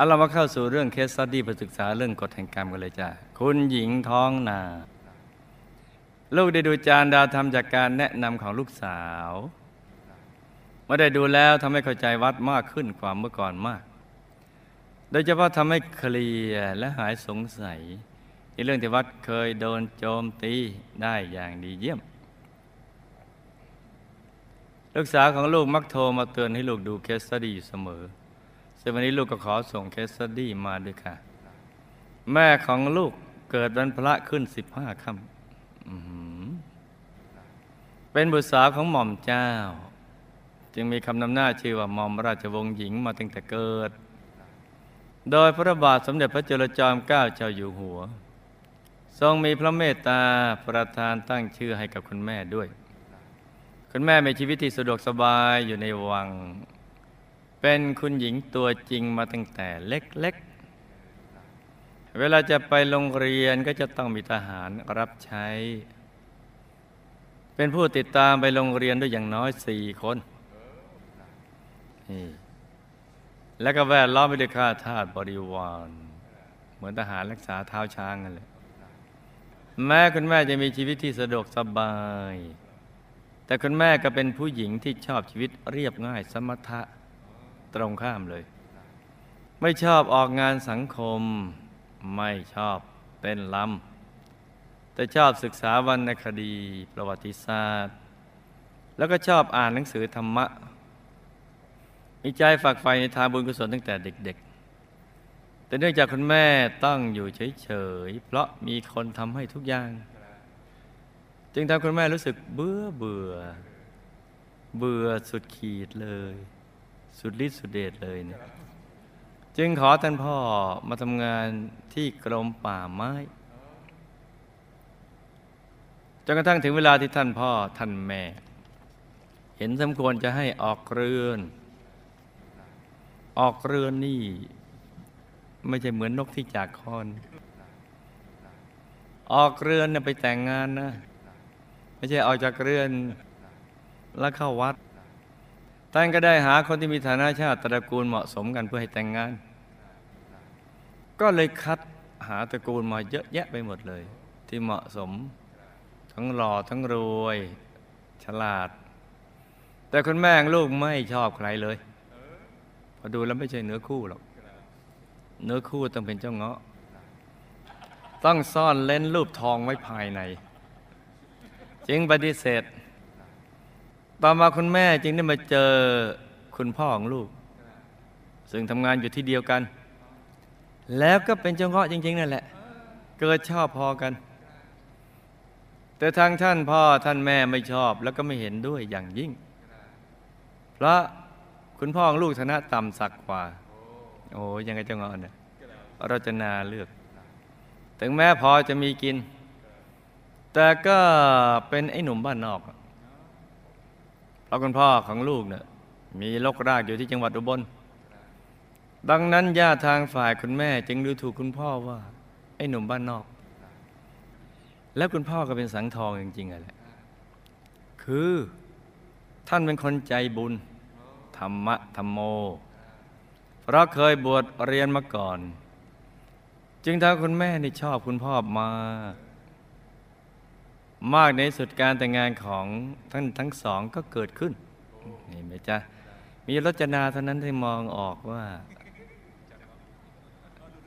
เอาเรามาเข้าสู่เรื่องเคสสตดี้ไปศึกษาเรื่องกฎแห่งกรรมกันเลยจ้ะคุณหญิงท้องนา ลูกได้ดูจานดาวธรรมจากการแนะนำของลูกสาวเมื่อได้ดูแล้วทำให้เข้าใจวัดมากขึ้นกว่าเมื่อก่อนมาก โดยเฉพาะทำให้เคลียร์และหายสงสัย ในเรื่องที่วัดเคยโดนโจมตีได้อย่างดีเยี่ยม ลูกสาวของลูกมักโทรมาเตือนให้ลูกดูเคสสตี้อยู่เสมอ ซึ่งวันนี้ลูกก็ขอส่งเคสสตี้มาด้วยค่ะ แม่ของลูกเกิดวันพระขึ้นสิบห้าค่ำเป็นบุตรสาวของหม่อมเจ้า จึงมีคำนำหน้าชื่อว่าหม่อมราชวงศ์หญิงมาตั้งแต่เกิด โดยพระบาทสมเด็จพระจุลจอมเกล้าเจ้าอยู่หัว ทรงมีพระเมตตาประทานตั้งชื่อให้กับคุณแม่ด้วย คุณแม่มีชีวิตที่สะดวกสบายอยู่ในวัง เป็นคุณหญิงตัวจริงมาตั้งแต่เล็กๆ เวลาจะไปโรงเรียนก็จะต้องมีทหารรับใช้ เป็นผู้ติดตามไปโรงเรียนด้วยอย่างน้อยสี่คนนี่แล้วก็แวดล้อมไปด้วยข้าทาสบริวาร เหมือนทหารรักษาเท้าช้างกันเลย แม้คุณแม่จะมีชีวิตที่สะดวกสบาย แต่คุณแม่ก็เป็นผู้หญิงที่ชอบชีวิตเรียบง่ายสมถะ ตรงข้ามเลย ไม่ชอบออกงานสังคม ไม่ชอบเต้นลำแต่ชอบศึกษาวรรณคดีประวัติศาสตร์ แล้วก็ชอบอ่านหนังสือธรรมะ มีใจฝักใฝ่ในทางบุญกุศลตั้งแต่เด็ก ๆ แต่เนื่องจากคุณแม่ต้องอยู่เฉยๆ เพราะมีคนทำให้ทุกอย่าง จึงทำคุณแม่รู้สึกเบื่อเบื่อเบื่อสุดขีดเลย สุดฤทธิ์สุดเดชเลยเนี่ยจึงขอท่านพ่อมาทำงานที่กรมป่าไม้จนกระทั่งถึงเวลาที่ท่านพ่อท่านแม่ เห็นสมควรจะให้ออกเรือน ออกเรือนนี่ ไม่ใช่เหมือนนกที่จากคอน ออกเรือนเนี่ยไปแต่งงานนะ ไม่ใช่ออกจากเรือนแล้วเข้าวัด ท่านก็ได้หาคนที่มีฐานะชาติตระกูลเหมาะสมกันเพื่อให้แต่งงาน ก็เลยคัดหาตระกูลมาเยอะแยะไปหมดเลย ที่เหมาะสม ทั้งหล่อทั้งรวย ฉลาด แต่คุณแม่งลูกไม่ชอบใครเลยพอดูแล้วไม่ใช่เนื้อคู่หรอกเนื้อคู่ต้องเป็นเจ้าเงาะ ต้องซ่อนเล่นรูปทองไว้ภายใน จึงปฏิเสธ ต่อมาคุณแม่จึงได้มาเจอคุณพ่อของลูก ซึ่งทำงานอยู่ที่เดียวกัน แล้วก็เป็นเจ้าเงาะจริง ๆ นั่นแหละ เกิดชอบพอกัน แต่ทางท่านพ่อท่านแม่ไม่ชอบแล้วก็ไม่เห็นด้วยอย่างยิ่ง เพราะคุณพ่อของลูกฐานะต่ำสักกว่า โอ้ยังไงเจ้าเงาะเนี่ยเราจะนาเลือก ถึงแม้พอจะมีกิน แต่ก็เป็นไอ้หนุ่มบ้านนอก เพราะคุณพ่อของลูกเนี่ยมีลกรากอยู่ที่จังหวัดอุบล ดังนั้นญาติทางฝ่ายคุณแม่จึงดูถูกคุณพ่อว่า ไอ้หนุ่มบ้านนอก แล้วคุณพ่อก็เป็นสังทองจริงๆอะแหละคือท่านเป็นคนใจบุญ ธรรมะธรรมโม เพราะเคยบวชเรียนมาก่อน จึงทำคุณแม่นี่ชอบคุณพ่อมาก มากในสุดการแต่งงานของท่านทั้งสองก็เกิดขึ้นเห็นไหมจ๊ะมีรจนาเท่านั้นที่มองออกว่า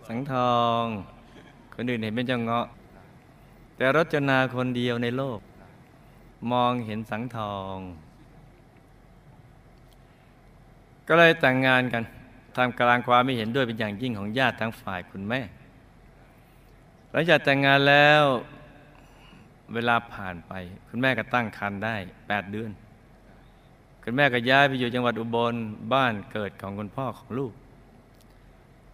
สังทองคนอื่นเห็นเป็นจ้าเงาะ แต่รจนาคนเดียวในโลก มองเห็นสังทอง ก็เลยแต่งงานกันทำกลางความไม่เห็นด้วยเป็นอย่างยิ่งของญาติทั้งฝ่ายคุณแม่หลังจากแต่งงานแล้ว เวลาผ่านไป คุณแม่ก็ตั้งครรภ์ได้แปดเดือน คุณแม่ก็ย้ายไปอยู่จังหวัดอุบลบ้านเกิดของคุณพ่อของลูก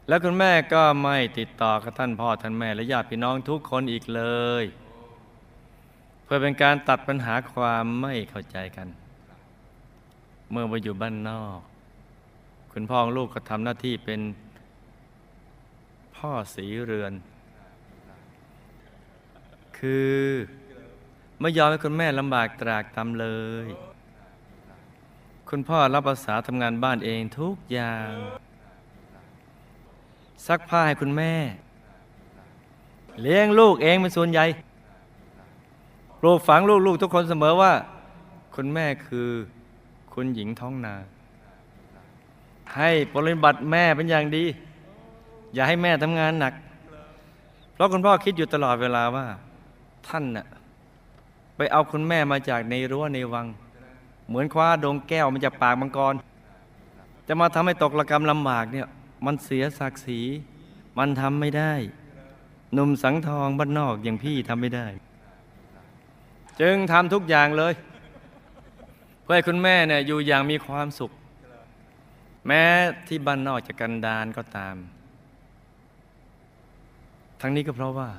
แล้วคุณแม่ก็ไม่ติดต่อกับท่านพ่อท่านแม่และญาติพี่น้องทุกคนอีกเลย เพื่อเป็นการตัดปัญหาความไม่เข้าใจกัน เมื่อมาอยู่บ้านนอก คุณพ่อของลูกก็ทำหน้าที่เป็นพ่อสีเรือน คือ ไม่ยอมให้คุณแม่ลำบากตรากตรำเลย คุณพ่อรับภาษาทำงานบ้านเองทุกอย่าง ซักผ้าให้คุณแม่ เลี้ยงลูกเองเป็นส่วนใหญ่ปลูกฝังลูกๆทุกคนเสมอว่า คุณแม่คือคุณหญิงท้องนา ให้ปฏิบัติแม่เป็นอย่างดี อย่าให้แม่ทำงานหนัก เพราะคุณพ่อคิดอยู่ตลอดเวลาว่า ท่านน่ะไปเอาคุณแม่มาจากในรั้วในวัง เหมือนคว้าดงแก้วมันจากปากมังกร จะมาทำให้ตกระกรรมลำบากเนี่ย มันเสียศักดิ์ศรีมันทำไม่ได้หนุ่มสังทองบ้านนอกอย่างพี่ทำไม่ได้ จึงทำทุกอย่างเลย เพื่อให้คุณแม่เนี่ยอยู่อย่างมีความสุข แม้ที่บ้านนอกจะกันดานก็ตาม ทั้งนี้ก็เพราะว่า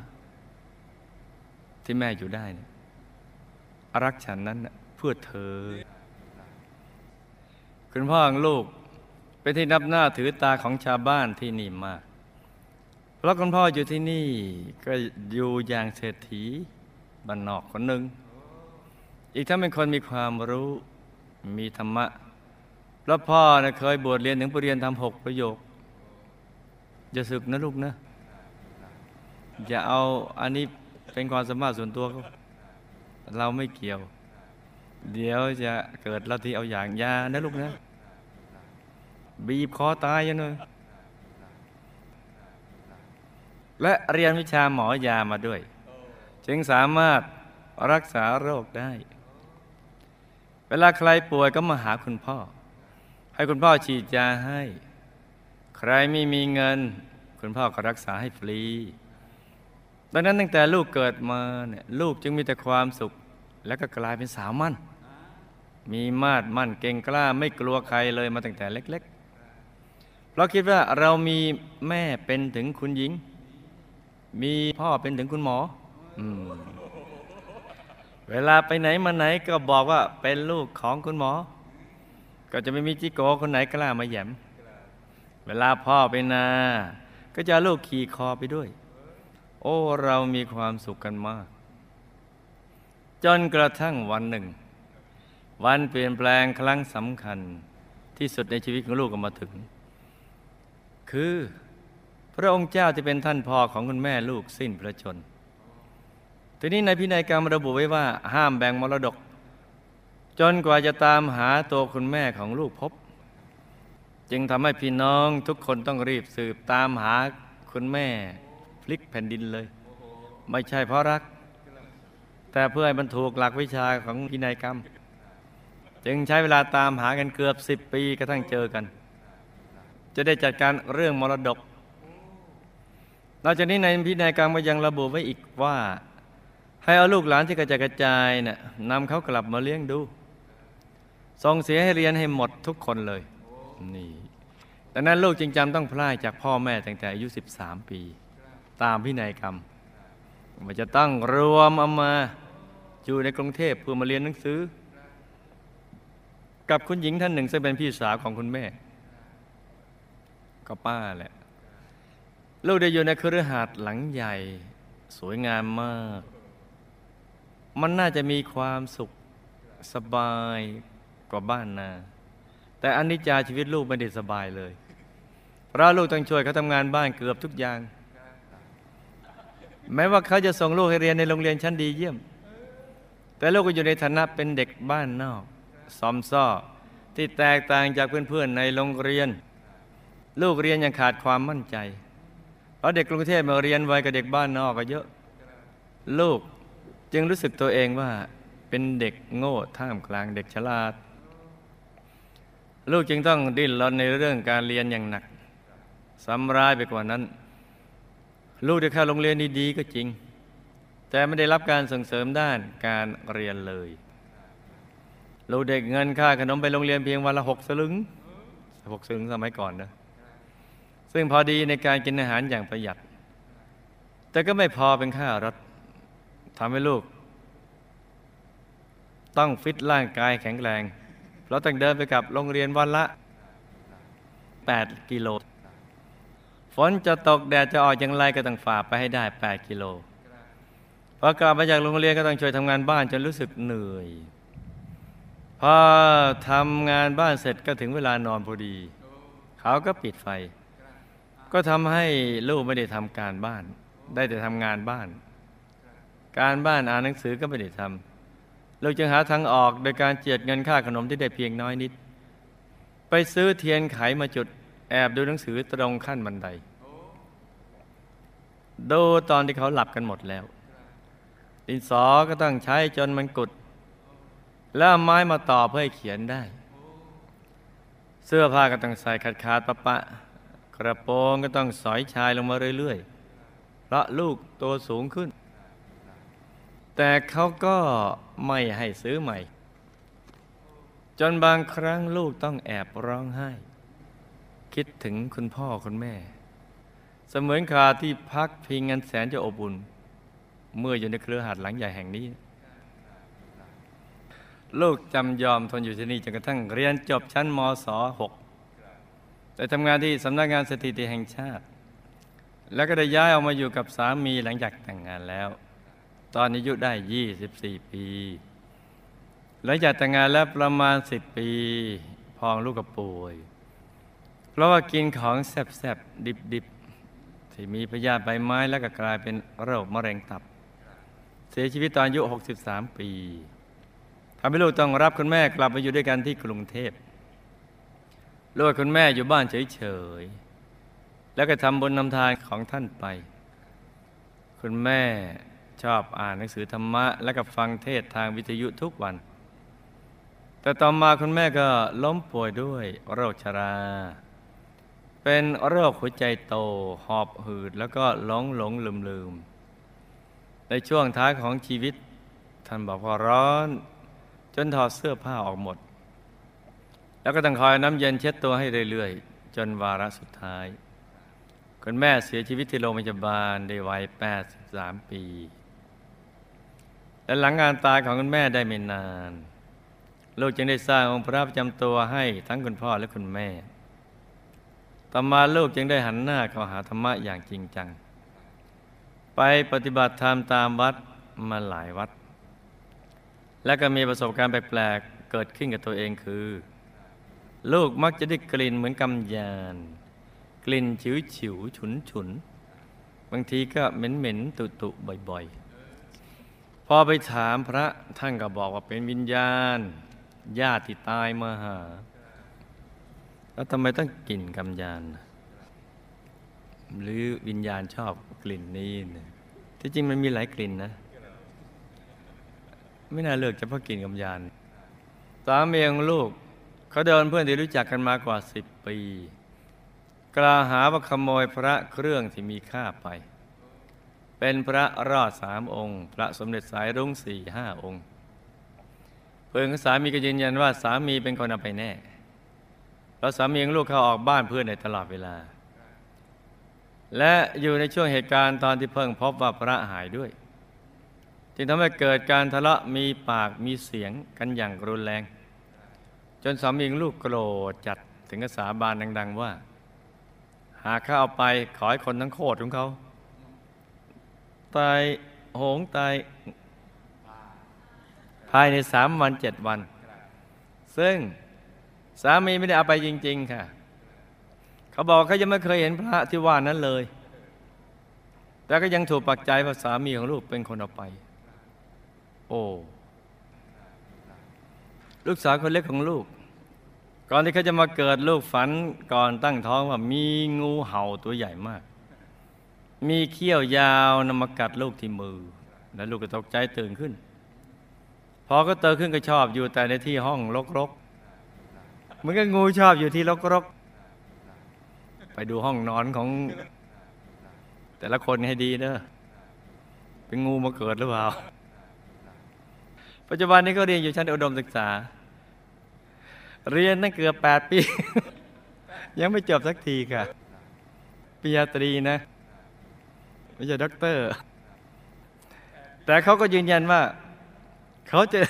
ที่แม่อยู่ได้เนี่ยรักฉันนั้นเพื่อเธอ คุณพ่อของลูกเป็นที่นับหน้าถือตาของชาวบ้านที่นี่มากเพราะคุณพ่ออยู่ที่นี่ก็อยู่อย่างเศรษฐีบ้านนอกคนหนึ่ง อีกทั้งเป็นคนมีความรู้มีธรรมะแล้วพ่อนะเคยบวชเรียนถึงปรริญญาธรรมหกประโยคอย่าสึกนะลูกนะ อย่าเอาอันนี้ เป็นความสามารถส่วนตัวเขาเราไม่เกี่ยว เดี๋ยวจะเกิดเราที่เอาอย่างยานะลูกนะ บีบคอตายยังเลยและเรียนวิชาหมอยามาด้วย จึงสามารถรักษาโรคได้ เวลาใครป่วยก็มาหาคุณพ่อ ให้คุณพ่อฉีดยาให้ ใครไม่มีเงิน คุณพ่อก็รักษาให้ฟรี ดังนั้นตั้งแต่ลูกเกิดมาเนี่ยลูกจึงมีแต่ความสุข แล้วก็กลายเป็นสาวมั่น มีมาดมั่นเก่งกล้าไม่กลัวใครเลยมาตั้งแต่เล็ก ๆ เพราะคิดว่าเรามีแม่เป็นถึงคุณหญิง มีพ่อเป็นถึงคุณหมออเวลาไปไหนมาไหนก็บอกว่าเป็นลูกของคุณหมอ ก็จะไม่มีจิโกคนไหนกล้ามาแยมเวลาพ่อไปนา ก็จะลูกขี่คอไปด้วย โอ้ เรามีความสุขกันมาก จนกระทั่งวันหนึ่ง วันเปลี่ยนแปลงครั้งสำคัญที่สุดในชีวิตของลูกก็มาถึง คือพระองค์เจ้าที่เป็นท่านพ่อของคุณแม่ลูกสิ้นพระชนม์ทีนี้ในพินัยกรรมระบุไว้ว่า ห้ามแบ่งมรดก จนกว่าจะตามหาตัวคุณแม่ของลูกพบ จึงทำให้พี่น้องทุกคนต้องรีบสืบตามหาคุณแม่ พลิกแผ่นดินเลย ไม่ใช่เพราะรัก แต่เพื่อให้มันถูกหลักวิชาของพินัยกรรม จึงใช้เวลาตามหากันเกือบสิบปีกระทั่งเจอกัน จะได้จัดการเรื่องมรดก นอกจากนี้ในพินัยกรรมก็ยังระบุไว้อีกว่า ให้เอาลูกหลานที่กระจายกระจายน่ะนำเขากลับมาเลี้ยงดูส่งเสียให้เรียนให้หมดทุกคนเลยนี่ดังนั้นลูกจึงจำต้องพลายจากพ่อแม่ตั้งแต่อายุ 13 ปี ตามพินัยกรรม มันจะต้องรวมเอามาอยู่ในกรุงเทพเพื่อมาเรียนหนังสือ กับคุณหญิงท่านหนึ่ง ซึ่งเป็นพี่สาวของคุณแม่ ก็ป้าแหละ ลูกได้อยู่ในคฤหาสน์หลังใหญ่ สวยงามมาก มันน่าจะมีความสุขสบายกว่าบ้านนา แต่อันนิจจาชีวิตลูกไม่ได้สบายเลย เพราะลูกต้องช่วยเขาทำงานบ้านเกือบทุกอย่าง แม้ว่าเขาจะส่งลูกให้เรียนในโรงเรียนชั้นดีเยี่ยม แต่ลูกก็อยู่ในฐานะเป็นเด็กบ้านนอกซอมซ่อที่แตกต่างจากเพื่อนๆในโรงเรียน ลูกเรียนยังขาดความมั่นใจ เพราะเด็กกรุงเทพมาเรียนไวกับเด็กบ้านนอกก็เยอะ ลูกจึงรู้สึกตัวเองว่าเป็นเด็กโง่ท่ามกลางเด็กฉลาด ลูกจึงต้องดิ้นรนในเรื่องการเรียนอย่างหนักซ้ำร้ายไปกว่านั้น ลูกได้เข้าโรงเรียนดีๆก็จริง แต่ไม่ได้รับการส่งเสริมด้านการเรียนเลย ลูกเด็กเงินค่าขนมไปโรงเรียนเพียงวันละหกสลึงหกสลึงสมัยก่อนนะซึ่งพอดีในการกินอาหารอย่างประหยัด แต่ก็ไม่พอเป็นค่ารถทำให้ลูก ต้องฟิตร่างกายแข็งแรง เพราะต้องเดินไปกับโรงเรียนวันละ 8 กิโล ฝนจะตกแดดจะออกอย่างไรก็ต้องฝ่าไปให้ได้ 8 กิโลพอกลับมาจากโรงเรียนก็ต้องช่วยทำงานบ้านจนรู้สึกเหนื่อย พอทำงานบ้านเสร็จก็ถึงเวลานอนพอดี เขาก็ปิดไฟ ก็ทำให้ลูกไม่ได้ทำการบ้าน ได้แต่ทำงานบ้าน การบ้านอ่านหนังสือก็ไม่ได้ทำลูกจึงหาทางออกโดยการเจียดเงินค่าขนมที่ได้เพียงน้อยนิด ไปซื้อเทียนไขมาจุด แอบดูหนังสือตรงขั้นบันได ดูตอนที่เขาหลับกันหมดแล้วดินสอก็ต้องใช้จนมันกุด แล้วเอาไม้มาต่อเพื่อให้เขียนได้ เสื้อผ้าก็ต้องใส่ขาดขาดปะปะ กระโปรงก็ต้องสอยชายลงมาเรื่อยๆ เพราะลูกตัวสูงขึ้น แต่เขาก็ไม่ให้ซื้อใหม่ จนบางครั้งลูกต้องแอบร้องไห้ คิดถึงคุณพ่อคุณแม่ เสมือนคาที่พักพิงกันแสนจะอบอุ่น เมื่ออยู่ในเครือหัดหลังใหญ่แห่งนี้ ลูกจำยอมทนอยู่ที่นี่จนกระทั่งเรียนจบชั้นมศ .6 แต่ทำงานที่สำนักงานสถิติแห่งชาติ แล้วก็ได้ย้ายออกมาอยู่กับสามีหลังจากแต่งงานแล้ว ตอนอายุได้ 24 ปีหลังจากแต่งงานแล้วประมาณ 10 ปี พองลูกกับป่วย เพราะว่ากินของแสบๆ ดิบๆ ที่มีพยาธิใบไม้แล้วก็กลายเป็นโรคมะเร็งตับ เสียชีวิตตอนอายุ 63 ปีทำให้ลูกต้องรับคุณแม่กลับมาอยู่ด้วยกันที่กรุงเทพลูกคุณแม่อยู่บ้านเฉยๆ แล้วก็ทำบุญนำทานของท่านไป คุณแม่ชอบอ่านหนังสือธรรมะ และก็ฟังเทศทางวิทยุทุกวัน แต่ต่อมาคุณแม่ก็ล้มป่วยด้วยโรคชรา เป็นโรคหัวใจโต หอบหืดแล้วก็หลงหลงลืมลืม ในช่วงท้ายของชีวิต ท่านบอกว่าร้อน จนถอดเสื้อผ้าออกหมด แล้วก็ต้องคอยน้ำเย็นเช็ดตัวให้เรื่อยๆ จนวาระสุดท้าย คุณแม่เสียชีวิตที่โรงพยาบาลในวัย 83 ปี และหลังงานตายของคุณแม่ได้ไม่นาน ลูกจึงได้สร้างองค์พระประจำตัวให้ทั้งคุณพ่อและคุณแม่ ต่อมาลูกจึงได้หันหน้าเข้าหาธรรมะอย่างจริงจัง ไปปฏิบัติธรรมตามวัดมาหลายวัด และก็มีประสบการณ์แปลกๆเกิดขึ้นกับตัวเองคือ ลูกมักจะได้กลิ่นเหมือนกำยาน กลิ่นฉิวฉิวฉุนฉุนบางทีก็เหม็นเหม็นตุตุบ่อยๆ พอไปถามพระท่านก็บอกว่าเป็นวิญญาณญาติตายมาหา แล้วทำไมต้องกลิ่นกำยาน หรือวิญญาณชอบกลิ่นนี้นะที่จริงมันมีหลายกลิ่นนะ ไม่น่าเลือกเฉพาะกลิ่นกำยานสามีของลูกเขาเดินเพื่อนที่รู้จักกันมากว่าสิบปี กล่าวหาว่าขโมยพระเครื่องที่มีค่าไป เป็นพระรอดสามองค์ พระสมเด็จสายรุ้งสี่ห้าองค์ เพื่อนของสามีก็ยืนยันว่าสามีเป็นคนเอาไปแน่ เราสามีของลูกเขาออกบ้านเพื่อนในตลอดเวลา และอยู่ในช่วงเหตุการณ์ตอนที่เพิ่งพบว่าพระหายด้วย จึงทำให้เกิดการทะเลาะมีปากมีเสียงกันอย่างรุนแรง จนสามีของลูกโกรธจัดถึงกับสาบานดัง ๆ ว่า หากเขาเอาไปขอให้คนทั้งโคตรของเขาตายโหงตายภายในสามวันเจ็ดวัน ซึ่ง สามีไม่ได้เอาไปจริง ๆ ค่ะ เขาบอกเขายังไม่เคยเห็นพระที่ว่านั้นเลย แต่ก็ยังถูกปักใจว่าสามีของลูกเป็นคนเอาไป โอ้ลูกสาวคนเล็กของลูก ก่อนที่เขาจะมาเกิดลูกฝันก่อนตั้งท้องว่ามีงูเห่าตัวใหญ่มาก มีเขี้ยวยาวนำมากัดลูกที่มือ แล้วลูกก็ตกใจตื่นขึ้น พอก็เติขึ้นก็ชอบอยู่แต่ในที่ห้องรก มือนกับงูชอบอยู่ที่รกๆ ไปดูห้องนอนของ แต่ละคนให้ดีเด้อเป็นงูมาเกิดหรือเปล่า ปัจจุบันนี้ก็เรียนอยู่ชั้นอุดมศึกษา เรียนตั้งเกือบแปดปี ยังไม่จบสักทีค่ะปริญญาตรีนะ ไม่ใช่ด็อกเตอร์ แต่เขาก็ยืนยันว่า เขาจะ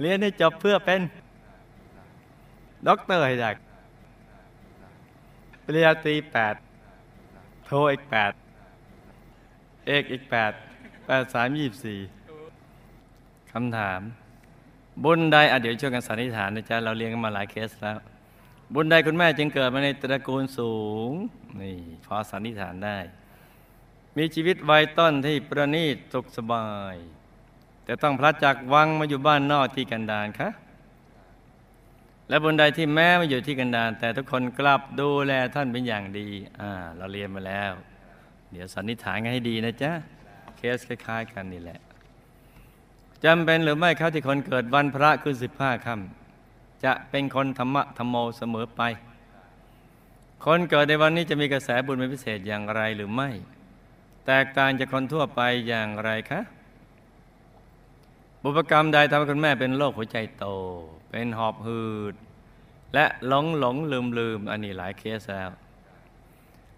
เรียนให้จบเพื่อเป็น ด็อกเตอร์ให้ได้ปริญญาตรีแปดโทอีกแปดเอกอีกแปดแปดสามยี่สี่คำถาม บุญใดอะเดี๋ยวช่วยกันสันนิษฐานนะจ๊ะ เราเรียนกันมาหลายเคสแล้ว บุญใดคุณแม่จึงเกิดมาในตระกูลสูง นี่พอสันนิษฐานได้ มีชีวิตวัยต้นที่ประณีตสุขสบาย แต่ต้องพลัดจากวังมาอยู่บ้านนอกที่กันดารคะ และบุญใดที่แม้มาอยู่ที่กันดารแต่ทุกคนกลับดูแลท่านเป็นอย่างดี อ่า เราเรียนมาแล้ว เดี๋ยวสันนิษฐานกันให้ดีนะจ๊ะ เคสคล้ายๆกันนี่แหละจำเป็นหรือไม่ครับที่คนเกิดวันพระคือสิบห้าค่ำจะเป็นคนธรรมะธรรมโมเสมอไป คนเกิดในวันนี้จะมีกระแสบุญเป็นพิเศษอย่างไรหรือไม่ แตกต่างจากคนทั่วไปอย่างไรคะ บุพกรรมใดทำให้คุณแม่เป็นโรคหัวใจโต เป็นหอบหืด และหลงหลงลืมลืมอันนี้หลายเคสแล้ว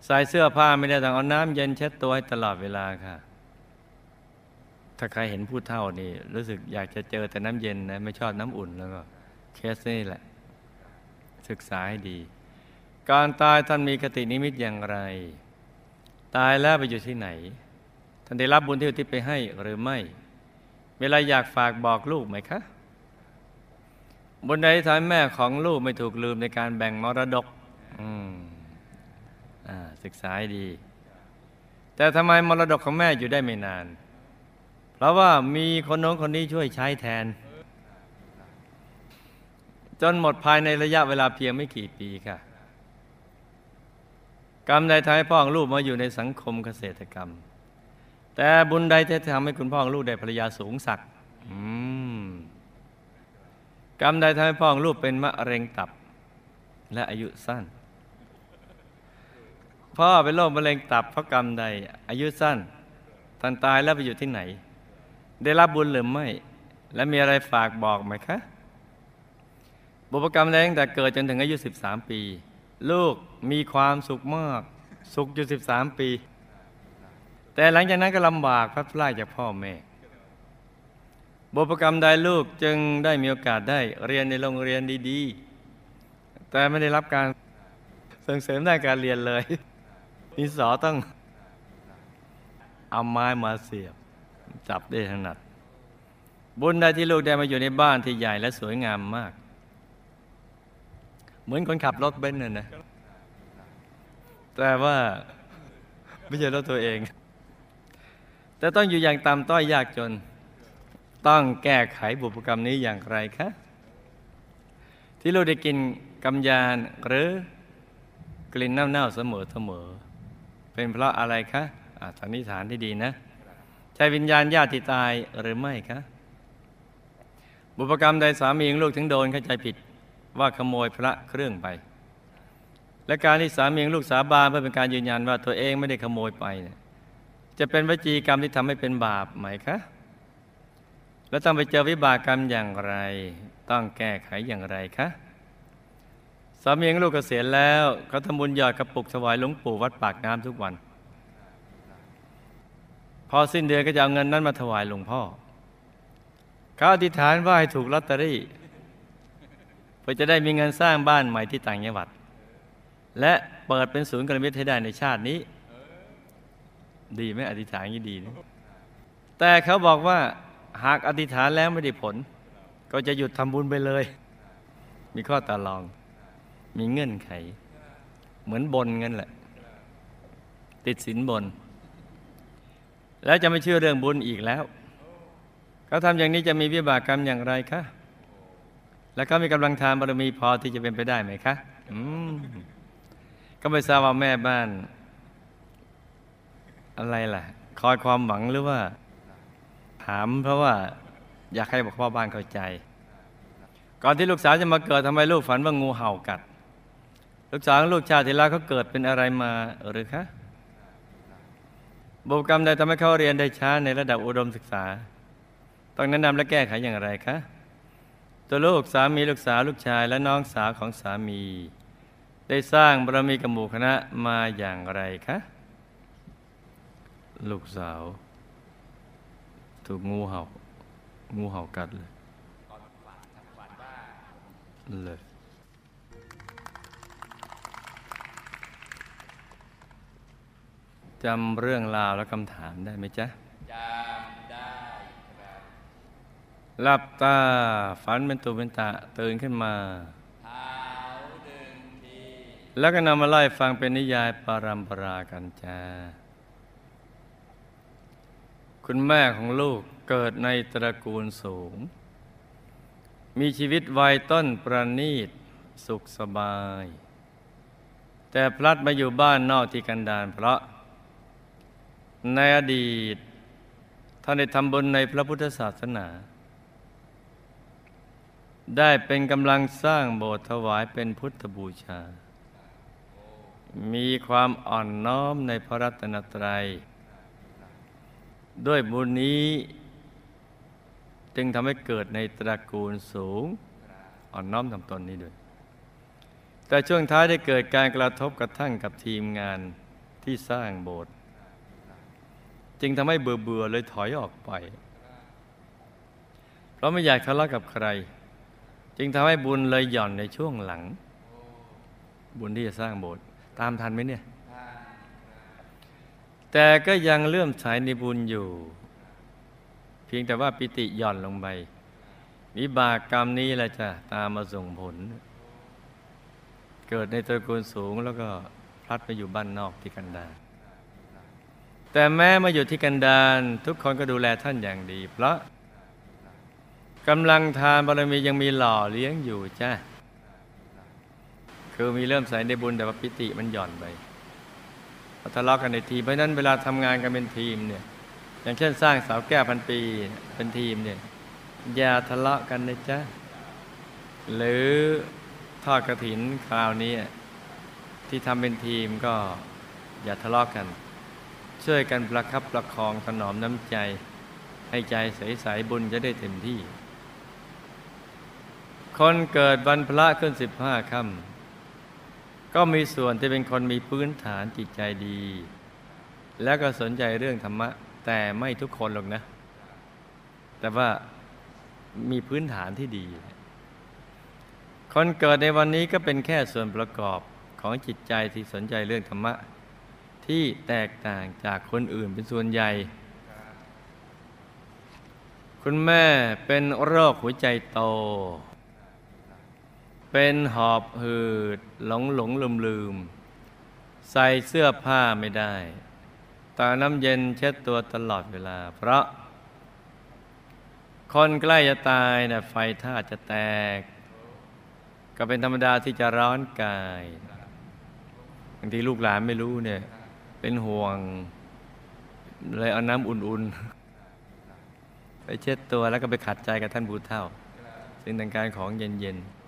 ใส่เสื้อผ้าไม่ได้ต้องเอาน้ำเย็นเช็ดตัวให้ตลอดเวลาค่ะ ถ้าใครเห็นผู้เท่านี่รู้สึกอยากจะเจอแต่น้ำเย็นนะไม่ชอบน้ำอุ่นแล้วก็เคสนี่แหละ ศึกษาให้ดี การตายท่านมีคตินิมิตอย่างไร ตายแล้วไปอยู่ที่ไหน ท่านได้รับบุญที่อุทิศไปให้หรือไม่ เวลาอยากฝากบอกลูกไหมคะบุญใดที่ทำให้แม่ของลูกไม่ถูกลืมในการแบ่งมรดกอืมอ่าศึกษาดี แต่ทำไมมรดกของแม่อยู่ได้ไม่นาน เพราะว่ามีคนน้นคนนี้ช่วยใช้แทน จนหมดภายในระยะเวลาเพียงไม่กี่ปีค่ะ กรรมใดทำให้พ่อของลูกมาอยู่ในสังคมเกษตรกรรม แต่บุญใดที่ทำให้คุณพ่อลูกได้ภรรยาสูงศักดิ์กรรมใดทำให้พ่อลูกเป็นมะเร็งตับ และอายุสั้น พ่อเป็นโรคมะเร็งตับเพราะกรรมใด อายุสั้นท่านตายแล้วไปอยู่ที่ไหน ได้รับบุญหรือไม่ และมีอะไรฝากบอกไหมคะ บุพกรรมใดตั้งแต่เกิดจนถึงอายุ 13 ปี ลูกมีความสุขมาก สุขอยู่ 13 ปี แต่หลังจากนั้นก็ลำบากพลัดพรากจากพ่อแม่บุพกรรมใดลูกจึงได้มีโอกาสได้เรียนในโรงเรียนดีๆ แต่ไม่ได้รับการส่งเสริมด้านการเรียนเลยนิสอต้องเอาไม้มาเสียบ จับได้ถนัด บุญใดที่ลูกได้มาอยู่ในบ้านที่ใหญ่และสวยงามมาก เหมือนคนขับรถเบนซ์น่ะนะ แต่ว่าไม่ใช่รถตัวเอง แต่ต้องอยู่อย่างต่ำต้อยยากจน ต้องแก้ไขบุพกรรมนี้อย่างไรคะ ที่ลูกได้กินกำยานหรือกลิ่นเน่าๆเสมอเสมอ เป็นเพราะอะไรคะอ่าสันนิษฐานที่ดีนะ ใช่วิญญาณญาติตายหรือไม่คะ บุพกรรมใดสามีของลูกถึงโดนเข้าใจผิดว่าขโมยพระเครื่องไป และการที่สามีของลูกสาบานเพื่อเป็นการยืนยันว่าตัวเองไม่ได้ขโมยไปเนี่ย จะเป็นวจีกรรมที่ทำให้เป็นบาปไหมคะ แล้วต้องไปเจอวิบากกรรมอย่างไร ต้องแก้ไขอย่างไรคะสามีของลูกเกษียณแล้วเขาทำบุญหยอดกระปุกถวายหลวงปู่วัดปากน้ำทุกวัน พอสิ้นเดือนก็จะเอาเงินนั้นมาถวายหลวงพ่อเขาอธิษฐานว่าให้ถูกลอตเตอรี่เพื่อจะได้มีเงินสร้างบ้านใหม่ที่ต่างจังหวัด และเปิดเป็นศูนย์การมิตรให้ได้ในชาตินี้ ดีไหมอธิษฐานงี้ดีนะแต่เขาบอกว่าหากอธิษฐานแล้วไม่ได้ผล ก็จะหยุดทำบุญไปเลย มีข้อต่อรอง มีเงื่อนไข เหมือนบนเงินแหละ ติดสินบน แล้วจะไม่เชื่อเรื่องบุญอีกแล้วเขาทำอย่างนี้จะมีวิบากกรรมอย่างไรคะแล้วเขามีกำลังทานบารมีพอที่จะเป็นไปได้ไหมคะ อืม ก็ไม่ทราบว่าแม่บ้าน อะไรล่ะ คอยความหวังหรือว่า ถามเพราะว่าอยากให้บอกพ่อบ้านเข้าใจ ก่อนที่ลูกสาวจะมาเกิดทำไมลูกฝันว่างูเห่ากัด ลูกสาวลูกชาติล้วเขาเกิดเป็นอะไรมาหรือคะบุพกรรมใดทำให้เขาเรียนได้ช้าในระดับอุดมศึกษา ต้องแนะนำและแก้ไขอย่างไรคะตัวลูกสามีลูกสาวลูกชายและน้องสาวของสามี ได้สร้างบารมีกับหมู่คณะมาอย่างไรคะ ลูกสาว ถูกงูเห่า งูเห่ากัดเลยเลยจำเรื่องราวและคำถามได้ไหมจ๊ะจำได้ครับหลับตาฝันเป็นตุเป็นตะตื่นขึ้นมาเท้าดึงแล้วก็นำมาไล่ฟังเป็นนิยายปารัมปรากันจ้า คุณแม่ของลูกเกิดในตระกูลสูง มีชีวิตวัยต้นประณีตสุขสบาย แต่พลัดมาอยู่บ้านนอกที่กันดารเพราะ ในอดีตท่านได้ทำบุญในพระพุทธศาสนา ได้เป็นกำลังสร้างโบสถ์ถวายเป็นพุทธบูชา มีความอ่อนน้อมในพระรัตนตรัย ด้วยบุญนี้จึงทำให้เกิดในตระกูลสูง อ่อนน้อมทำตนนี้ด้วย แต่ช่วงท้ายได้เกิดการกระทบกระทั่งกับทีมงานที่สร้างโบสถ์จึงทำให้เบื่อเบื่อเลยถอยออกไป เพราะไม่อยากทะเลาะกับใคร จึงทำให้บุญเลยหย่อนในช่วงหลัง บุญที่จะสร้างโบสถ์ตามทันไหมเนี่ย แต่ก็ยังเลื่อมใสในบุญอยู่ เพียงแต่ว่าปิติหย่อนลงไปวิบากกรรมนี้แหละจ้ะตามมาส่งผล เกิดในตระกูลสูงแล้วก็พลัดไปอยู่บ้านนอกที่กันดารแต่แม้มาอยู่ที่กันดารทุกคนก็ดูแลท่านอย่างดี เพราะกำลังทานบารมียังมีหล่อเลี้ยงอยู่จ้าคือมีเริ่มใส่ในบุญแต่ว่าปิติมันหย่อนไป ทะเลาะกันในทีมเพราะนั้นเวลาทำงานกันเป็นทีมเนี่ยอย่างเช่นสร้างเสาแก้วพันปีเป็นทีมเนี่ยอย่าทะเลาะกันนะจ๊ะหรือทอดกระถินคราวนี้ที่ทำเป็นทีมก็อย่าทะเลาะกัน ช่วยกันประคับประคองถนอมน้ำใจ ให้ใจใสๆบุญจะได้เต็มที่ คนเกิดวันพระขึ้นสิบห้าค่ำ ก็มีส่วนที่เป็นคนมีพื้นฐานจิตใจดี แล้วก็สนใจเรื่องธรรมะ แต่ไม่ทุกคนหรอกนะ แต่ว่ามีพื้นฐานที่ดี คนเกิดในวันนี้ก็เป็นแค่ส่วนประกอบของจิตใจที่สนใจเรื่องธรรมะ ที่แตกต่างจากคนอื่นเป็นส่วนใหญ่ คุณแม่เป็นโรคหัวใจโต เป็นหอบหืดหลงหลงลืมลืมใส่เสื้อผ้าไม่ได้ตาน้ำเย็นเช็ดตัวตลอดเวลา เพราะ คนใกล้จะตายนะไฟท่าตุจะแตก ก็เป็นธรรมดาที่จะร้อนกายบางทีลูกหลานไม่รู้เนี่ย เป็นห่วง เลยเอาน้ำอุ่นๆ ไปเช็ดตัวแล้วก็ไปขัดใจกับท่านบูเท่า ซึ่งแต่งการของเย็นๆ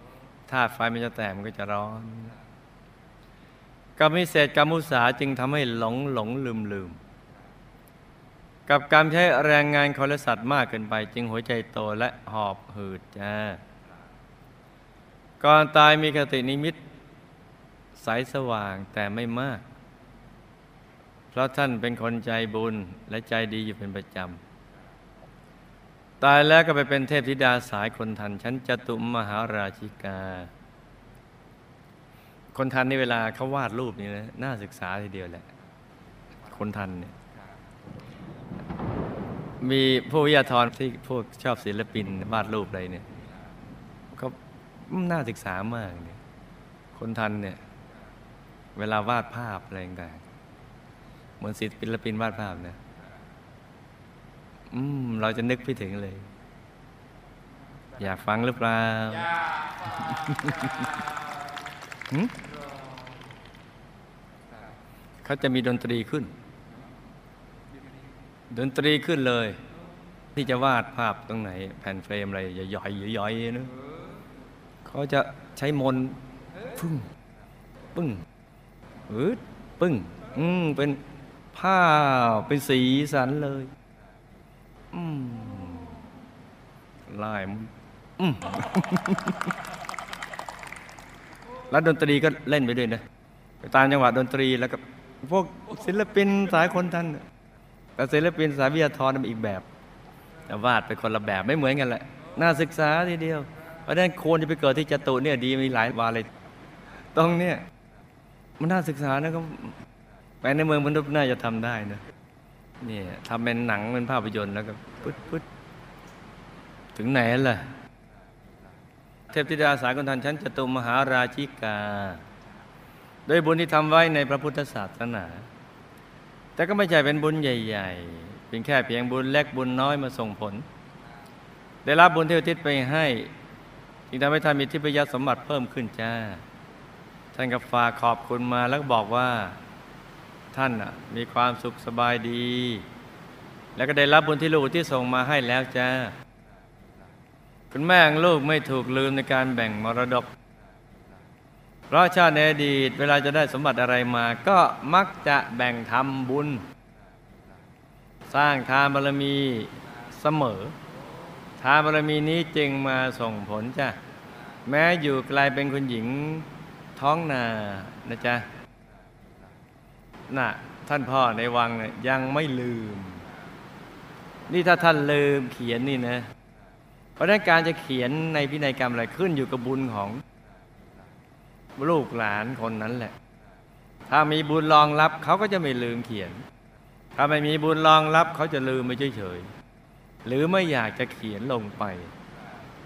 ธาตุไฟมันจะแตกมันก็จะร้อนกับมิเศษกรรมุสาจึงทำให้หลงหลงลืมลืม กับการใช้แรงงานคนและสัตว์มากเกินไป จึงหัวใจโตและหอบหืดจ้าก่อนตายมีคตินิมิตใสสว่างแต่ไม่มาก เพราะท่านเป็นคนใจบุญและใจดีอยู่เป็นประจำ ตายแล้วก็ไปเป็นเทพธิดาสายคนทันชั้นจตุมมหาราชิกา คนทันในเวลาเขาวาดรูปนี่นะน่าศึกษาทีเดียวแหละ คนทันเนี่ยมีผู้วิทยาธรที่พวกชอบศิลปินวาดรูปอะไรเนี่ยเขาน่าศึกษามากเนี่ยคนทันเนี่ย เวลาวาดภาพอะไรต่างๆเหมือนศิลปินวาดภาพเนี่ย อืม เราจะนึกไปถึงเลย อยากฟังหรือเปล่าหึเขาจะมีดนตรีขึ้น ดนตรีขึ้นเลย ที่จะวาดภาพตรงไหน แผ่นเฟรมอะไรใหญ่ๆย่อยๆนะเขาจะใช้มนต์ฟึ่ง ปึ้งอืดปึ้ง อืมเป็นผ้าเป็นสีสันเลย อืมลายมันอืมแล้วดนตรีก็เล่นไปด้วยนะไปตามจังหวะดนตรีแล้วก็พวกศิลปินสายคนท่านน่ะแต่ศิลปินสายวิทยาธรมันอีกแบบแต่วาดไปคนละแบบไม่เหมือนกันแหละน่าศึกษาทีเดียว เพราะฉะนั้นโคนจะไปเกิดที่จตุเนี่ยดีมีหลายวาเลยตรงเนี้ยมันน่าศึกษานะก็ไปในเมืองมนุษย์น่าจะทำได้นะ เนี่ยทำเป็นหนังเป็นภาพยนตร์แล้วก็ปึ๊ดปึ๊ดถึงไหนล่ะ เทพธิดาสายคนทันชั้นจตุมหาราชิกา โดยบุญที่ทำไว้ในพระพุทธศาสนา แต่ก็ไม่ใช่เป็นบุญใหญ่ ๆ เป็นแค่เพียงบุญเล็กบุญน้อยมาส่งผล ได้รับบุญเที่อุทิศไปให้จึงทำให้ท่านมีทิพยสมบัติเพิ่มขึ้นจ้า ท่านก็ฝากขอบคุณมาแล้วก็บอกว่า ท่านน่ะมีความสุขสบายดี แล้วก็ได้รับบุญที่ลูกที่ส่งมาให้แล้วจ้าคุณแม่ลูกไม่ถูกลืมในการแบ่งมรดก เพราะชาติในอดีตเวลาจะได้สมบัติอะไรมา ก็มักจะแบ่งทำบุญ สร้างทานบารมีเสมอ ทานบารมีนี้จึงมาส่งผลจ้ะ แม้อยู่ไกลเป็นคุณหญิงท้องนานะจ๊ะ น่ะท่านพ่อในวังน่ะยังไม่ลืม นี่ถ้าท่านลืมเขียนนี่นะ เพราะฉะนั้นการจะเขียนในพินัยกรรมอะไรขึ้นอยู่กับบุญของลูกหลานคนนั้นแหละ ถ้ามีบุญรองรับเขาก็จะไม่ลืมเขียน ถ้าไม่มีบุญรองรับเขาจะลืมไปเฉยๆหรือไม่อยากจะเขียนลงไป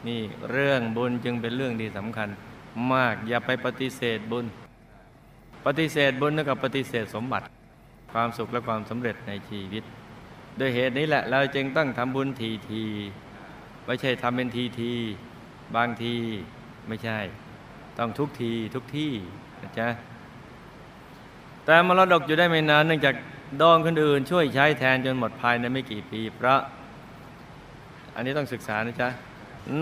นี่เรื่องบุญจึงเป็นเรื่องที่สำคัญมากอย่าไปปฏิเสธบุญ ปฏิเสธบุญเท่ากับปฏิเสธสมบัติ ความสุขและความสำเร็จในชีวิตโดยเหตุนี้แหละเราจึงต้องทำบุญทีทีไม่ใช่ทำเป็นทีที บางทีไม่ใช่ ต้องทุกทีทุกที่นะจ๊ะแต่มรดกอยู่ได้ไม่นานเนื่องจากดองคนอื่น ช่วยใช้แทนจนหมดภายในไม่กี่ปีเพราะ อันนี้ต้องศึกษานะจ๊ะ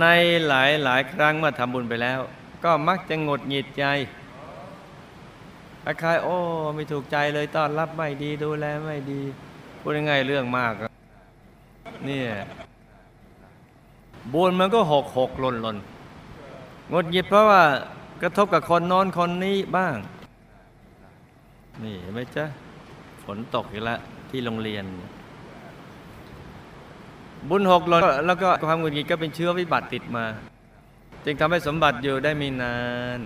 ในหลายหลายครั้งเมื่อทำบุญไปแล้ว ก็มักจะหงดหงิดใจ คล้ายๆโอ้ไม่ถูกใจเลยต้อนรับไม่ดีดูแลไม่ดี พูดง่ายๆเรื่องมากเนี่ยบุญมันก็หกหกหล่นหล่นงดหงิดเพราะว่ากระทบกับคนน้นคนนี้บ้าง นี่เห็นไหมจ๊ะฝนตกอีกแล้วที่โรงเรียน บุญหกหล่นแล้วก็ความหงุดหงิดก็เป็นเชื้อวิบัติติดมา จึงทำให้สมบัติอยู่ได้ไม่นาน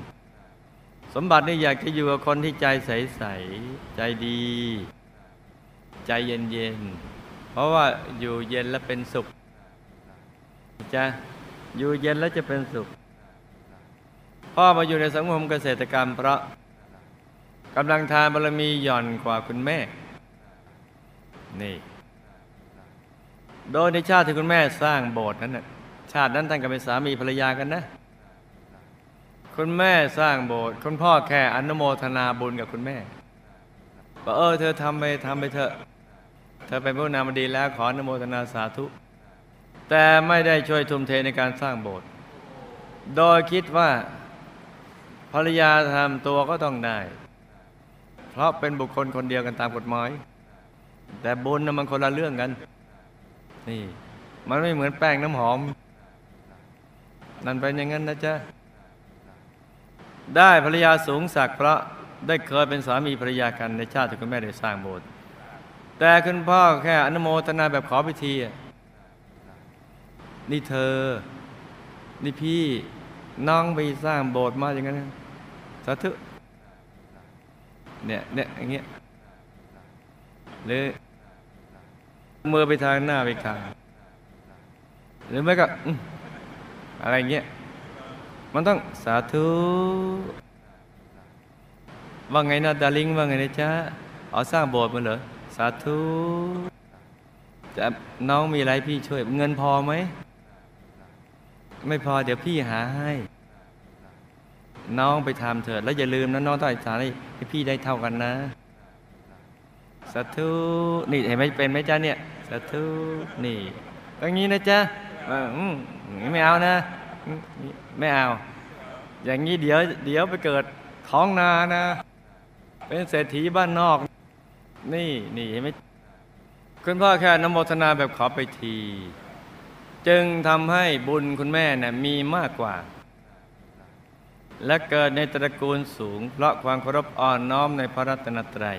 สมบัตินี่อยากจะอยู่กับคนที่ใจใสๆใจดี ใจเย็นๆเพราะว่าอยู่เย็นแล้วเป็นสุขจะอยู่เย็นแล้วจะเป็นสุข พ่อมาอยู่ในสังคมเกษตรกรรมเพราะกำลังทานบารมีหย่อนกว่าคุณแม่ นี่ โดยในชาติที่คุณแม่สร้างโบสถ์นั้นนะชาตินั้นท่านก็เป็นสามีภรรยากันนะ คุณแม่สร้างโบสถ์คุณพ่อแค่อนุโมทนาบุญกับคุณแม่บอกเออเธอทำไปทำไปเถอะ เธอเป็นผู้นำมาดีแล้วขออนุโมทนาสาธุ แต่ไม่ได้ช่วยทุ่มเทในการสร้างโบสถ์โดยคิดว่าภรรยาทำตัวก็ต้องได้ เพราะเป็นบุคคลคนเดียวกันตามกฎหมาย แต่บุญนะมันคนละเรื่องกัน นี่ มันไม่เหมือนแป้งน้ำหอม นั่นเป็นอย่างนั้นนะจ๊ะ ได้ภรรยาสูงศักดิ์เพราะได้เคยเป็นสามีภรรยากันในชาติที่คุณแม่ได้สร้างโบสถ์แต่คุณพ่อแค่อนุโมทนาแบบขอพิธีนี่เธอ นี่พี่น้องไปสร้างโบสถ์มาอย่างนั้นสาธุเนี่ยเนี่ยอย่างเงี้ยหรือมือไปทางหน้าไปทาง หรือไม่ก็อืมอะไรเงี้ย มันต้องสาธุว่าไงนะดาริงว่าไงนะจ๊ะเอาสร้างโบสถ์มาเหรอสาธุจะน้องมีอะไรพี่ช่วย เงินพอไหม ไม่พอเดี๋ยวพี่หาให้ น้องไปทำเถิด แล้วอย่าลืมนะน้องต้องอธิษฐานให้พี่ได้เท่ากันนะสาธุนี่เห็นไหมเป็นไหมจ๊ะเนี่ยสาธุนี่อย่างนี้นะจ๊ะไม่เอานะ ไม่เอา อย่างนี้เดี๋ยวเดี๋ยวไปเกิดท้องนานะ เป็นเศรษฐีบ้านนอก นี่นี่เห็นไหมคุณพ่อแค่นโมทนาแบบขอไปที จึงทำให้บุญคุณแม่น่ะมีมากกว่า และเกิดในตระกูลสูง เพราะความเคารพอ่อนน้อมในพระรัตนตรัย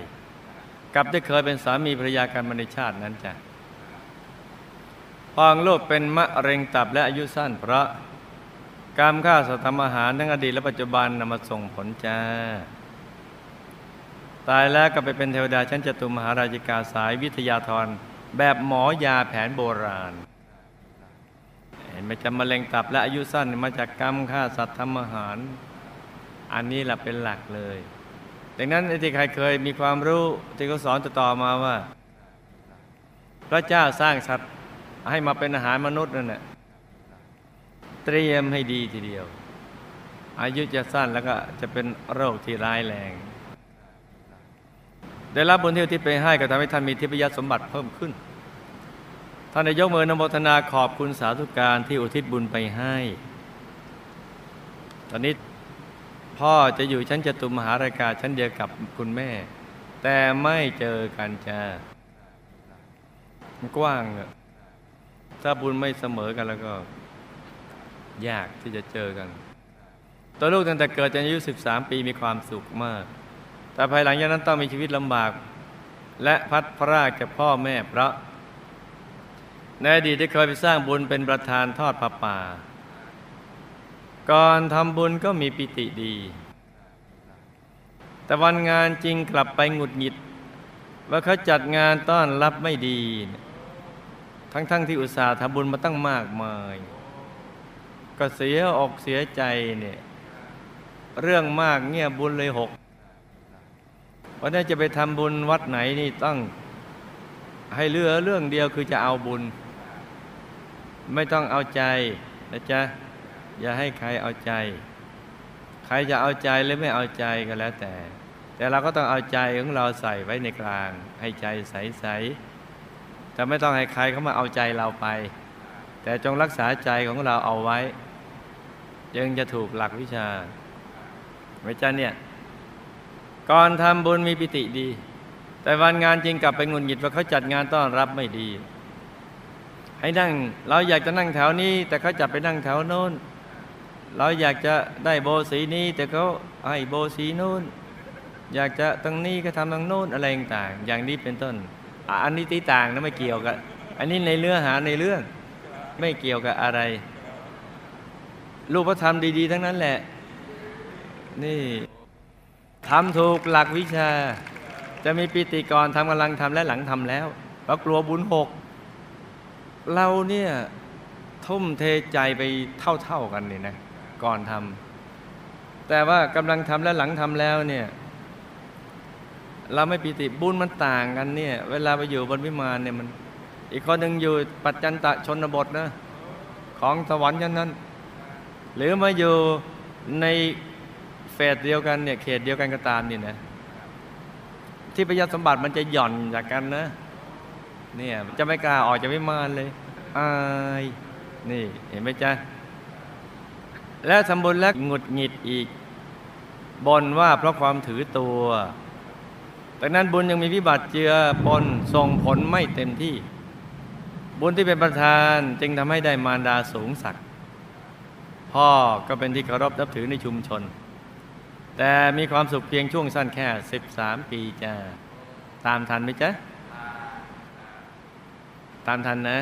กับได้เคยเป็นสามีภรรยากันมาในชาตินั้นจ้ะพองลูกเป็นมะเร็งตับและอายุสั้นเพราะ กรรมฆ่าสัตว์ทำอาหารทั้งอดีตและปัจจุบันนำมาส่งผลจ้า ตายแล้วก็ไปเป็นเทวดาชั้นจตุมหาราชิกาสายวิทยาธรแบบหมอยาแผนโบราณ เห็นไหมจำมะเร็งตับและอายุสั้นมาจากกรรมฆ่าสัตว์ทำอาหาร อันนี้แหละเป็นหลักเลย ดังนั้นที่ใครเคยมีความรู้ที่เขาสอนต่อมาว่า พระเจ้าสร้างสัตว์ให้มาเป็นอาหารมนุษย์นั่นแหละ เตรียมให้ดีทีเดียว อายุจะสั้นแล้วก็จะเป็นโรคที่ร้ายแรง ได้รับบุญที่ทิศไปให้ก็ทำให้ท่านมีทิพยสมบัติเพิ่มขึ้น ท่านได้ยกมือนโมทนาขอบคุณสาธุการที่อุทิศบุญไปให้ ตอนนี้พ่อจะอยู่ชั้นจตุมหาราการชั้นเดียวกับคุณแม่ แต่ไม่เจอกันจ้ากว้างอะถ้าบุญไม่เสมอกันแล้วก็ ยากที่จะเจอกัน ตัวลูกตั้งแต่เกิดจนอายุ 13 ปีมีความสุขมาก แต่ภายหลังจากนั้นต้องมีชีวิตลำบาก และพัดพรากจากพ่อแม่เพราะในอดีตได้เคยไปสร้างบุญเป็นประธานทอดผ้าป่า ก่อนทำบุญก็มีปิติดี แต่วันงานจริงกลับไปหงุดหงิด ว่าเขาจัดงานต้อนรับไม่ดี ทั้งๆทที่อุตส่าห์ทำบุญมาตั้งมากมาย ก็เสียอกเสียใจเนี่ยเรื่องมากเงียบบุญเลยหกวันนี้จะไปทำบุญวัดไหนนี่ต้องให้เลือเรื่องเดียวคือจะเอาบุญ ไม่ต้องเอาใจนะจ๊ะอย่าให้ใครเอาใจ ใครจะเอาใจหรือไม่เอาใจก็แล้วแต่ แต่เราก็ต้องเอาใจของเราใส่ไว้ในกลาง ให้ใจใสๆแต่ไม่ต้องให้ใครเขามาเอาใจเราไป แต่จงรักษาใจของเราเอาไว้ ยังจะถูกหลักวิชาไม่จ้าเนี่ยก่อนทำบุญมีปิติดี แต่วันงานจริงกลับไปงุนหงิดว่าเขาจัดงานต้อนรับไม่ดี ให้นั่งเราอยากจะนั่งแถวนี้ แต่เขาจับไปนั่งแถวโน้น เราอยากจะได้โบสีนี้ แต่เขาให้โบสีโน้น อยากจะตรงนี้ก็ทำตรงโน้นอะไรต่างๆอย่างนี้เป็นต้น อันนี้ตีต่างนะไม่เกี่ยวกับ อันนี้ในเรื่องหาในเรื่องไม่เกี่ยวกับอะไร ลูกพระธรรมดี ๆ ทั้งนั้นแหละ นี่ทำถูกหลักวิชา จะมีปิติก่อนทำกำลังทำและหลังทำแล้วเพราะกลัวบุญหก เราเนี่ยทุ่มเทใจไปเท่าๆกันนี่นะ ก่อนทำแต่ว่ากำลังทำและหลังทำแล้วเนี่ยเราไม่ปิติบุญมันต่างกันเนี่ย เวลาไปอยู่บนวิมานเนี่ยมัน อีกคนหนึ่งอยู่ปัจจันตะชนบทนะ ของสวรรค์ยันนั้น หรือมาอยู่ในเฟสเดียวกันเนี่ยเขตเดียวกันก็ตามนี่นะที่ประยสมบัติมันจะหย่อนจากกันนะเนี่ยจะไม่กล้าออกจากวิมานเลยอายนี่เห็นไหมจ๊ะแล้วทำบุญแล้วหงุดหงิดอีกบนว่าเพราะความถือตัวดังนั้นบุญยังมีวิบัติเจือปนส่งผลไม่เต็มที่ บุญที่เป็นประธานจึงทำให้ได้มารดาสูงสักด พ่อก็เป็นที่เคารพนับถือในชุมชน แต่มีความสุขเพียงช่วงสั้นแค่ 13 ปีจ้าตามทันไหมจ๊ะ ตามทันนะ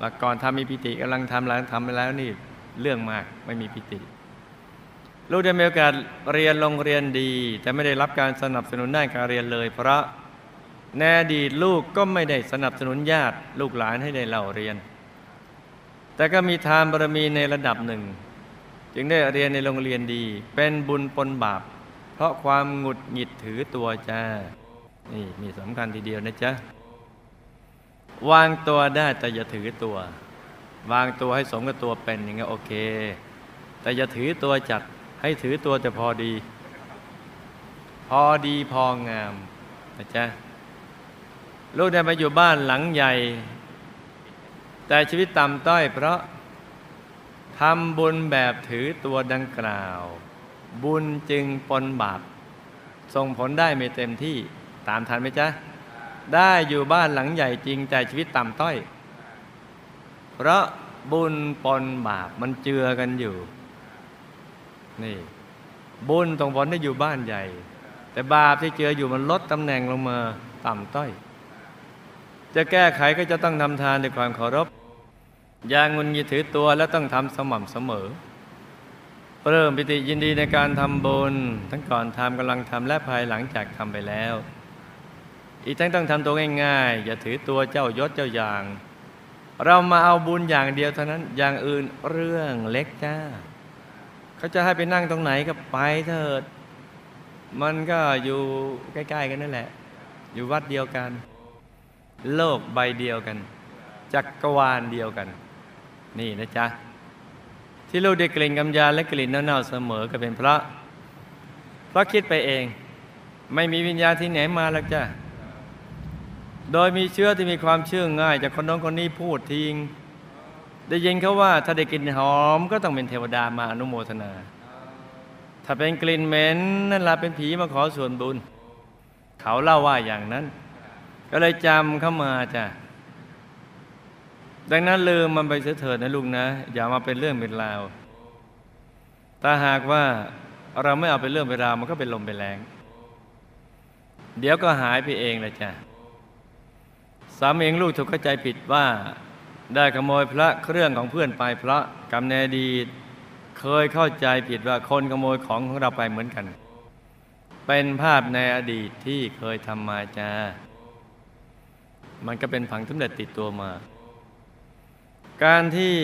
ว่าก่อนทำมีปิติกำลังทำหลังทำไปแล้วนี่เรื่องมากไม่มีปิติ ลูกได้มีโอกาสเรียนโรงเรียนดี แต่ไม่ได้รับการสนับสนุนด้านการเรียนเลย เพราะในอดีลูกก็ไม่ได้สนับสนุนญาติลูกหลานให้ได้เล่าเรียน แต่ก็มีทานบารมีในระดับหนึ่ง จึงได้เรียนในโรงเรียนดี เป็นบุญปนบาป เพราะความหงุดหงิดถือตัวจ้า นี่มีสำคัญทีเดียวนะจ๊ะ วางตัวได้แต่อย่าถือตัว วางตัวให้สมกับตัวเป็นอย่างเงี้ยโอเค แต่อย่าถือตัวจัดให้ถือตัวแต่พอดี พอดีพองามนะจ๊ะลูกได้มาอยู่บ้านหลังใหญ่ แต่ชีวิตต่ำต้อยเพราะ ทำบุญแบบถือตัวดังกล่าว บุญจึงปนบาปส่งผลได้ไม่เต็มที่ตามทันไหมจ๊ะ ได้อยู่บ้านหลังใหญ่จริงแต่ชีวิตต่ำต้อย เพราะบุญปนบาปมันเจือกันอยู่ นี่ บุญตรงผลได้อยู่บ้านใหญ่ แต่บาปที่เจืออยู่มันลดตำแหน่งลงมาต่ำต้อย จะแก้ไขก็จะต้องทำทานด้วยความเคารพ อย่างงุนงิดถือตัวและต้องทำสม่ำเสมอ เริ่มปิติยินดีในการทำบุญทั้งก่อนทำกำลังทำและภายหลังจากทำไปแล้ว อีกทั้งต้องทำตัวง่ายๆ อย่าถือตัวเจ้ายศเจ้าอย่าง เรามาเอาบุญอย่างเดียวเท่านั้นอย่างอื่นเรื่องเล็กจ้า เขาจะให้ไปนั่งตรงไหนก็ไปเถิด มันก็อยู่ใกล้ๆกันนั่นแหละ อยู่วัดเดียวกัน โลกใบเดียวกันจักรวาลเดียวกัน นี่นะจ๊ะ ที่ลูกได้กลิ่นกำยานและกลิ่นเน่าๆเสมอก็เป็นเพราะ เพราะคิดไปเอง ไม่มีวิญญาณที่ไหนมาหรอกจ้ะ โดยมีเชื้อที่มีความเชื่อง่าย จากคนน้องคนนี้พูดทิ้งได้ยินเขาว่าถ้าได้กลิ่นหอมก็ต้องเป็นเทวดามาอนุโมทนา ถ้าเป็นกลิ่นเหม็นนั่นละเป็นผีมาขอส่วนบุญ เขาเล่าว่าอย่างนั้น ก็เลยจำเข้ามาจ้ะ ดังนั้นลืมมันไปเสียเถิดนะลุงนะ อย่ามาเป็นเรื่องเป็นราวถ้าหากว่าเราไม่เอาเป็นเรื่องเป็นราวมันก็เป็นลมเป็นแรงเดี๋ยวก็หายไปเองเลยจ้ะสามเองลูกถูกเข้าใจผิดว่า ได้ขโมยพระเครื่องของเพื่อนไปเพราะกรรมในอดีตเคยเข้าใจผิดว่าคนขโมยของของเราไปเหมือนกัน เป็นภาพในอดีตที่เคยทำมาจ้ามันก็เป็นผังสำเร็จติดตัวมา การที่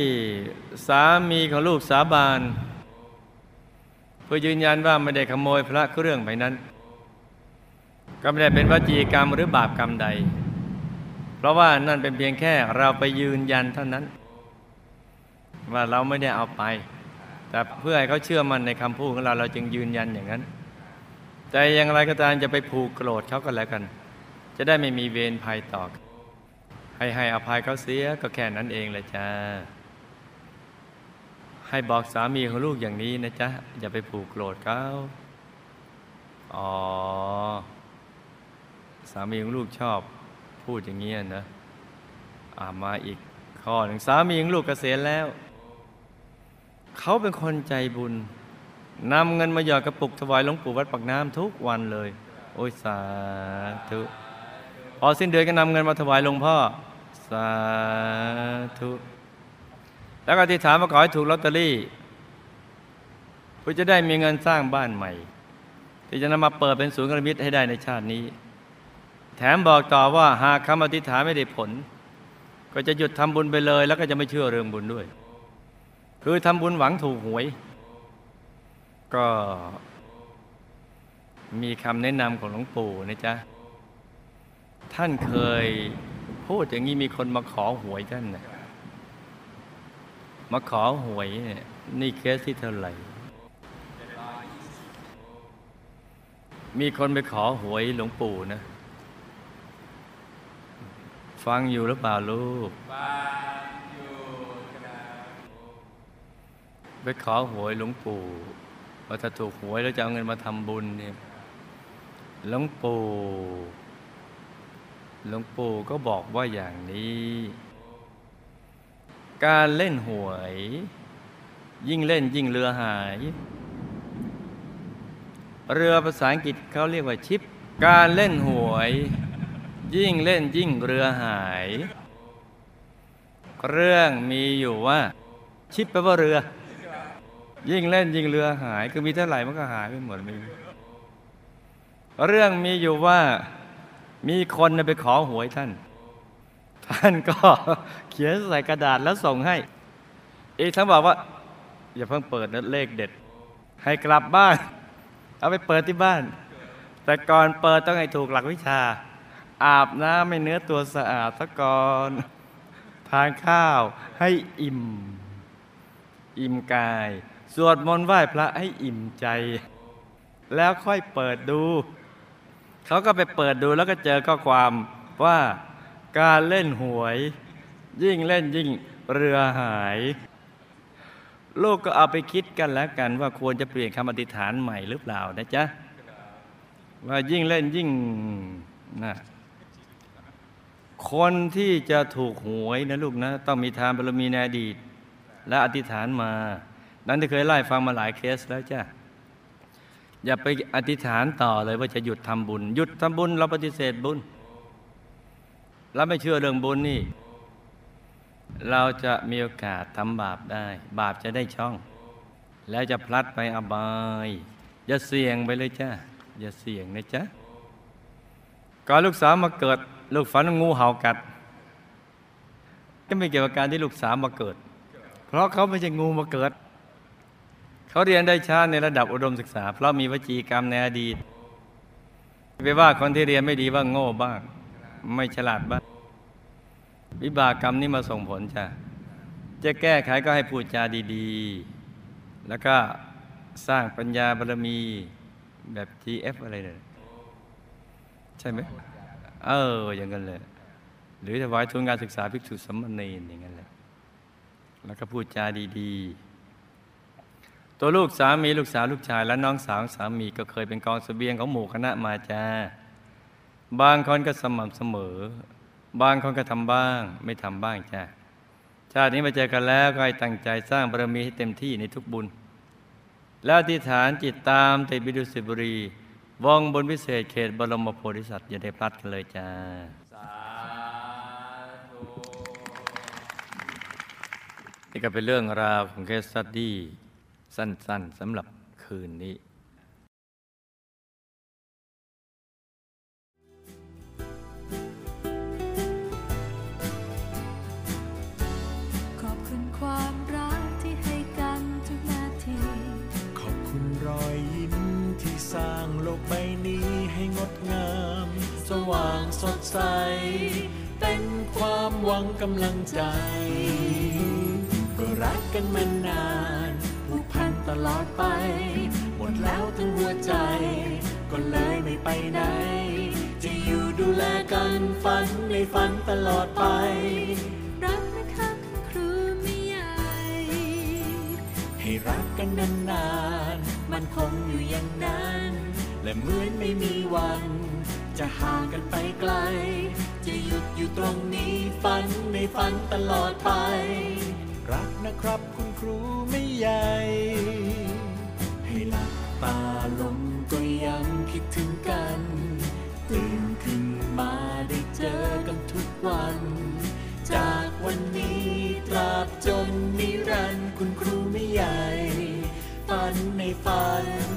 สามีของลูกสาบานเพื่อยืนยันว่าไม่ได้ขโมยพระเครื่องไปนั้น ก็ไม่ได้เป็นวจีกรรมหรือบาปกรรมใด เพราะว่านั่นเป็นเพียงแค่เราไปยืนยันเท่านั้น ว่าเราไม่ได้เอาไป แต่เพื่อให้เขาเชื่อมั่นในคำพูดของเราเราจึงยืนยันอย่างนั้น แต่อย่างไรก็ตามจะไปผูกโกรธเขาก็แล้วกัน จะได้ไม่มีเวรภัยต่อกัน ให้ให้อภัยเขาเสียก็แค่นั้นเองแหละจ้า ให้บอกสามีของลูกอย่างนี้นะจ๊ะ อย่าไปผูกโกรธเขาอ๋อ สามีของลูกชอบพูดอย่างนี้ยนะอ่ามาอีกข้อหนึ่งสามีของลูกเกษียณแล้ว เขาเป็นคนใจบุญนำเงินมาหยอดกระปุกถวายหลวงปู่วัดปากน้ำทุกวันเลย โอ้ยสาธุพอสิ้นเดือนก็นำเงินมาถวายหลวงพ่อ สาธุ แล้วก็อธิษฐานมาขอให้ถูกลอตเตอรี่เพื่อจะได้มีเงินสร้างบ้านใหม่ ที่จะนำมาเปิดเป็นศูนย์กระมิตรให้ได้ในชาตินี้ แถมบอกต่อว่าหากคำอธิษฐานไม่ได้ผล ก็จะหยุดทำบุญไปเลย แล้วก็จะไม่เชื่อเรื่องบุญด้วย คือทำบุญหวังถูกหวย ก็มีคำแนะนำของหลวงปู่นะจ๊ะ ท่านเคย พูดอย่างนี้มีคนมาขอหวยท่านนะมาขอหวยเนี่ยนี่เคสที่เท่าไหร่ มีคนไปขอหวยหลวงปู่นะ ฟังอยู่หรือเปล่าลูกฟังอยู่ครับไปขอหวยหลวงปู่ว่าถ้าถูกหวยแล้วจะเอาเงินมาทำบุญเนี่ยหลวงปู่ หลวงปู่ก็บอกว่าอย่างนี้ การเล่นหวย ยิ่งเล่นยิ่งเรือหาย เรือภาษาอังกฤษเขาเรียกว่าชิป การเล่นหวย ยิ่งเล่นยิ่งเรือหาย เรื่องมีอยู่ว่า ชิปแปลว่าเรือ ยิ่งเล่นยิ่งเรือหาย คือมีเท่าไหร่มันก็หายไปหมดมีเรื่องมีอยู่ว่า มีคนไปขอหวยท่าน ท่านก็เขียนใส่กระดาษแล้วส่งให้ อีกทั้งบอกว่า อย่าเพิ่งเปิดนะเลขเด็ด ให้กลับบ้าน เอาไปเปิดที่บ้าน แต่ก่อนเปิดต้องให้ถูกหลักวิชา อาบน้ำให้เนื้อตัวสะอาดซะก่อนทานข้าวให้อิ่ม อิ่มกาย สวดมนต์ไหว้พระให้อิ่มใจ แล้วค่อยเปิดดู เขาก็ไปเปิดดูแล้วก็เจอข้อความว่าการเล่นหวย ยิ่งเล่นยิ่งเรือหาย ลูกก็เอาไปคิดกันแล้วกัน ว่าควรจะเปลี่ยนคำอธิษฐานใหม่หรือเปล่านะจ๊ะว่ายิ่งเล่นยิ่งนะคนที่จะถูกหวยนะลูกนะ ต้องมีทานบารมีในอดีต และอธิษฐานมา นั้นที่เคยไล่ฟังมาหลายเคสแล้วจ้ะ อย่าไปอธิษฐานต่อเลยว่าจะหยุดทำบุญ หยุดทำบุญเราปฏิเสธบุญเราไม่เชื่อเรื่องบุญนี่ เราจะมีโอกาสทำบาปได้ บาปจะได้ช่อง แล้วจะพลัดไปอบายอย่าเสี่ยงไปเลยจ้ะอย่าเสี่ยงนะจ๊ะก่อนลูกสาวมาเกิด ลูกฝันงูเห่ากัด ก็ไม่เกี่ยวกับการที่ลูกสาวมาเกิด เพราะเขาไม่ใช่งูมาเกิด เขาเรียนได้ช้าในระดับอุดมศึกษา เพราะมีวจีกรรมในอดีตไปว่าคนที่เรียนไม่ดีว่าโง่บ้าง ไม่ฉลาดบ้าง วิบากกรรมนี้มาส่งผลจ้ะจะแก้ไขก็ให้พูดจาดีๆ แล้วก็สร้างปัญญาบารมีแบบ GF อะไรเนี่ยใช่ไหมเอออย่างนั้นเลยหรือถวายทุนการศึกษาภิกษุสมณรอย่างนั้นแหละแล้วก็พูดจาดี ๆ ตัวลูกสามีลูกสาวลูกชาย และน้องสาวสามีก็เคยเป็นกองเสบียงของหมู่คณะมาจ้าบางคนก็สม่ำเสมอ บางคนก็ทำบ้าง ไม่ทำบ้างจ้าชาตินี้มาเจอกันแล้วก็ให้ตั้งใจสร้างบารมีให้เต็มที่ในทุกบุญ แล้วอธิษฐานจิตตามติดบิดุสิบุรีวงบนวิเศษเขตบรมโพธิสัตว์อย่าได้พลัดกันเลยจ้าสาธุนี่ก็เป็นเรื่องราวของเคสสตดี้ สั้น ๆสำหรับคืนนี้ขอบคุณความรักที่ให้กันทุกนาทีขอบคุณรอยยิ้มที่สร้างโลกใบนี้ให้งดงาม สว่างสดใส เป็นความหวังกำลังใจ ก็รักกันมานานผูกพัน ตลอดไป หมดแล้วทั้งหัวใจ ก็เลยไม่ไปไหน จะอยู่ดูแลกันฝันในฝันตลอดไป รักนะคะคุณครูไม่ใหญ่ ให้รักกันนานๆ มันคงอยู่อย่างนั้น และเหมือนไม่มีวัน จะห่างกันไปไกล จะหยุดอยู่ตรงนี้ฝันในฝันตลอดไป รักนะครับ ครูไม่ใหญ่ ให้หลับตาลงก็ยังคิดถึงกัน ตื่นขึ้นมาได้เจอกันทุกวัน จากวันนี้ตราบจนนิรันดร์คุณครูไม่ใหญ่ ฝันในฝัน